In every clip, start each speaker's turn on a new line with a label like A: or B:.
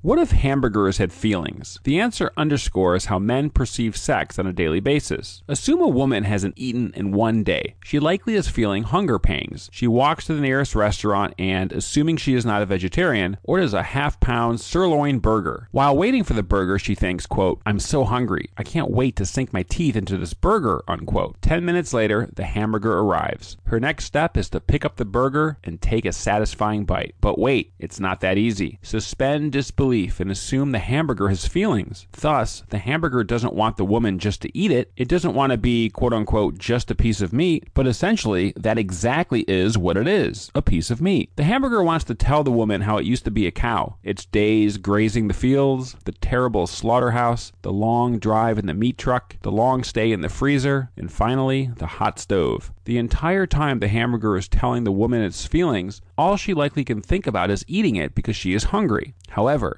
A: What if hamburgers had feelings? The answer underscores how men perceive sex on a daily basis. Assume a woman hasn't eaten in one day. She likely is feeling hunger pangs. She walks to the nearest restaurant and, assuming she is not a vegetarian, orders a half pound sirloin burger. While waiting for the burger, she thinks, quote, I'm so hungry. I can't wait to sink my teeth into this burger, unquote. Ten minutes later, the hamburger arrives. Her next step is to pick up the burger and take a satisfying bite. But wait, it's not that easy. Suspend disbelief disbelief and assume the hamburger has feelings. Thus, the hamburger doesn't want the woman just to eat it. It doesn't want to be, quote unquote, just a piece of meat, but essentially, that exactly is what it is a piece of meat. The hamburger wants to tell the woman how it used to be a cow, its days grazing the fields, the terrible slaughterhouse, the long drive in the meat truck, the long stay in the freezer, and finally, the hot stove. The entire time the hamburger is telling the woman its feelings, all she likely can think about is eating it because she is hungry. However,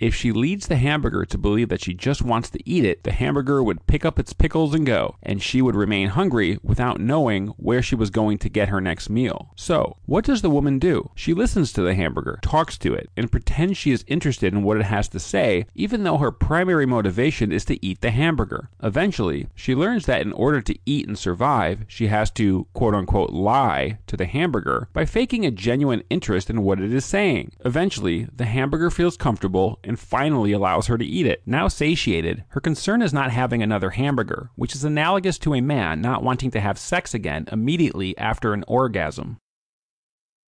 A: if she leads the hamburger to believe that she just wants to eat it, the hamburger would pick up its pickles and go, and she would remain hungry without knowing where she was going to get her next meal. So, what does the woman do? She listens to the hamburger, talks to it, and pretends she is interested in what it has to say, even though her primary motivation is to eat the hamburger. Eventually, she learns that in order to eat and survive, she has to quote unquote lie to the hamburger by faking a genuine interest in what it is saying. Eventually, the hamburger feels comfortable and finally allows her to eat it. Now satiated, her concern is not having another hamburger, which is analogous to a man not wanting to have sex again immediately after an orgasm.